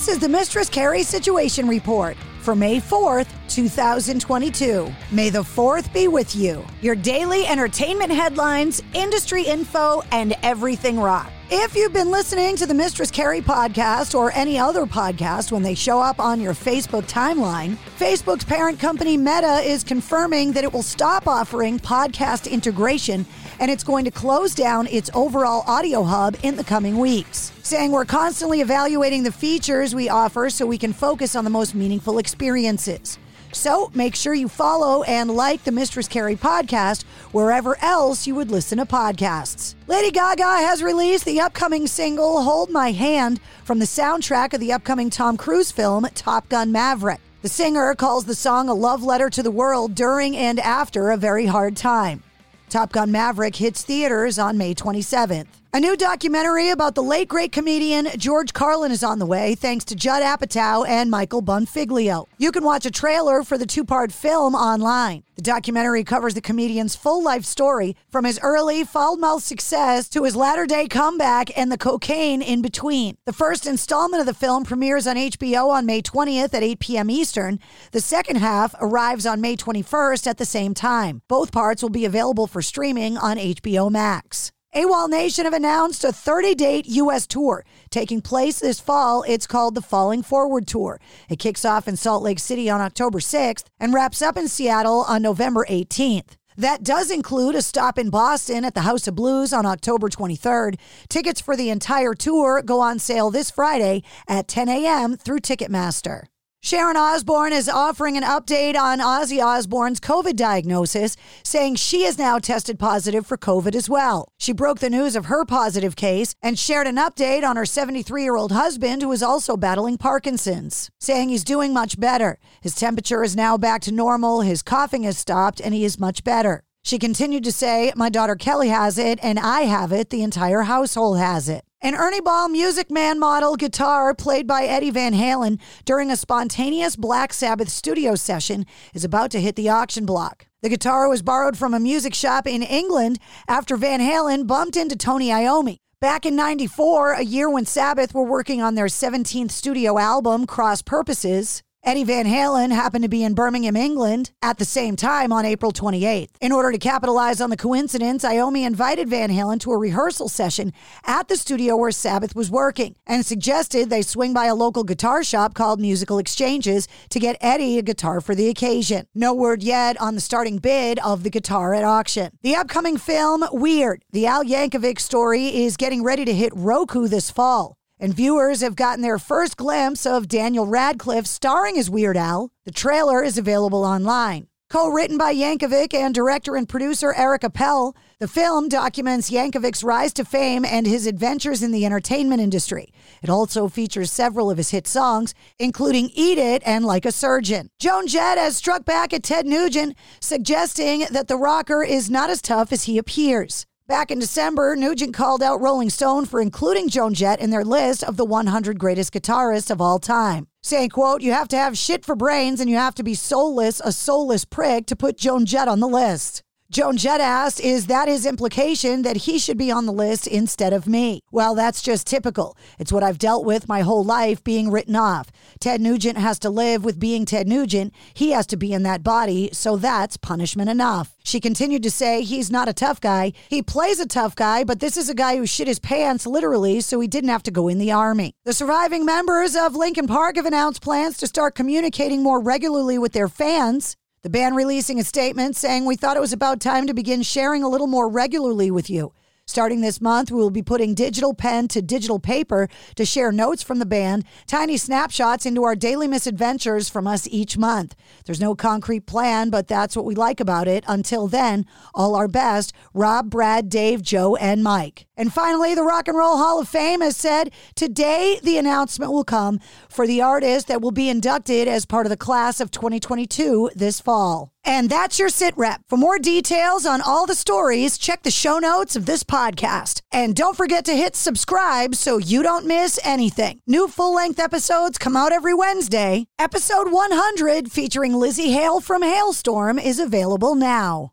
This is the Mistress Carrie Situation Report for May 4th, 2022. May the 4th be with you. Your daily entertainment headlines, industry info, and everything rock. If you've been listening to the Mistress Carrie podcast or any other podcast when they show up on your Facebook timeline, Facebook's parent company Meta is confirming that it will stop offering podcast integration and it's going to close down its overall audio hub in the coming weeks. Saying we're constantly evaluating the features we offer so we can focus on the most meaningful experiences. So make sure you follow and like the Mistress Carrie podcast wherever else you would listen to podcasts. Lady Gaga has released the upcoming single Hold My Hand from the soundtrack of the upcoming Tom Cruise film Top Gun Maverick. The singer calls the song a love letter to the world during and after a very hard time. Top Gun Maverick hits theaters on May 27th. A new documentary about the late great comedian George Carlin is on the way, thanks to Judd Apatow and Michael Bonfiglio. You can watch a trailer for the two part film online. The documentary covers the comedian's full life story from his early foul mouth success to his latter day comeback and the cocaine in between. The first installment of the film premieres on HBO on May 20th at 8 p.m. Eastern. The second half arrives on May 21st at the same time. Both parts will be available for streaming on HBO Max. Awolnation have announced a 30 date U.S. tour taking place this fall. It's called the Falling Forward Tour. It kicks off in Salt Lake City on October 6th and wraps up in Seattle on November 18th. That does include a stop in Boston at the House of Blues on October 23rd. Tickets for the entire tour go on sale this Friday at 10 a.m. through Ticketmaster. Sharon Osbourne is offering an update on Ozzy Osbourne's COVID diagnosis, saying she is now tested positive for COVID as well. She broke the news of her positive case and shared an update on her 73 year old husband, who is also battling Parkinson's, saying he's doing much better. His temperature is now back to normal, his coughing has stopped, and he is much better. She continued to say, My daughter Kelly has it, and I have it. The entire household has it. An Ernie Ball Music Man model guitar played by Eddie Van Halen during a spontaneous Black Sabbath studio session is about to hit the auction block. The guitar was borrowed from a music shop in England after Van Halen bumped into Tony Iommi. Back in 94, a year when Sabbath were working on their 17th studio album, Cross Purposes, Eddie Van Halen happened to be in Birmingham, England at the same time on April 28th. In order to capitalize on the coincidence, Iommi invited Van Halen to a rehearsal session at the studio where Sabbath was working and suggested they swing by a local guitar shop called Musical Exchanges to get Eddie a guitar for the occasion. No word yet on the starting bid of the guitar at auction. The upcoming film, Weird, the Al Yankovic story, is getting ready to hit Roku this fall and viewers have gotten their first glimpse of Daniel Radcliffe starring as Weird Al. The trailer is available online. Co written by Yankovic and director and producer Eric Appel, the film documents Yankovic's rise to fame and his adventures in the entertainment industry. It also features several of his hit songs, including Eat It and Like a Surgeon. Joan Jett has struck back at Ted Nugent, suggesting that the rocker is not as tough as he appears. Back in December, Nugent called out Rolling Stone for including Joan Jett in their list of the 100 greatest guitarists of all time. Saying, quote, you have to have shit for brains and you have to be soulless, a soulless prick to put Joan Jett on the list. Joan Jett asked, Is that his implication that he should be on the list instead of me? Well, that's just typical. It's what I've dealt with my whole life being written off. Ted Nugent has to live with being Ted Nugent. He has to be in that body, so that's punishment enough. She continued to say he's not a tough guy. He plays a tough guy, but this is a guy who shit his pants literally, so he didn't have to go in the army. The surviving members of Linkin Park have announced plans to start communicating more regularly with their fans. The band releasing a statement saying, We thought it was about time to begin sharing a little more regularly with you. Starting this month, we will be putting digital pen to digital paper to share notes from the band, tiny snapshots into our daily misadventures from us each month. There's no concrete plan, but that's what we like about it. Until then, all our best Rob, Brad, Dave, Joe, and Mike. And finally, the Rock and Roll Hall of Fame has said today the announcement will come for the artist that will be inducted as part of the class of 2022 this fall. And that's your sit rep. For more details on all the stories, check the show notes of this podcast. And don't forget to hit subscribe so you don't miss anything. New full length episodes come out every Wednesday. Episode 100, featuring Lzzy Hale from Halestorm, is available now.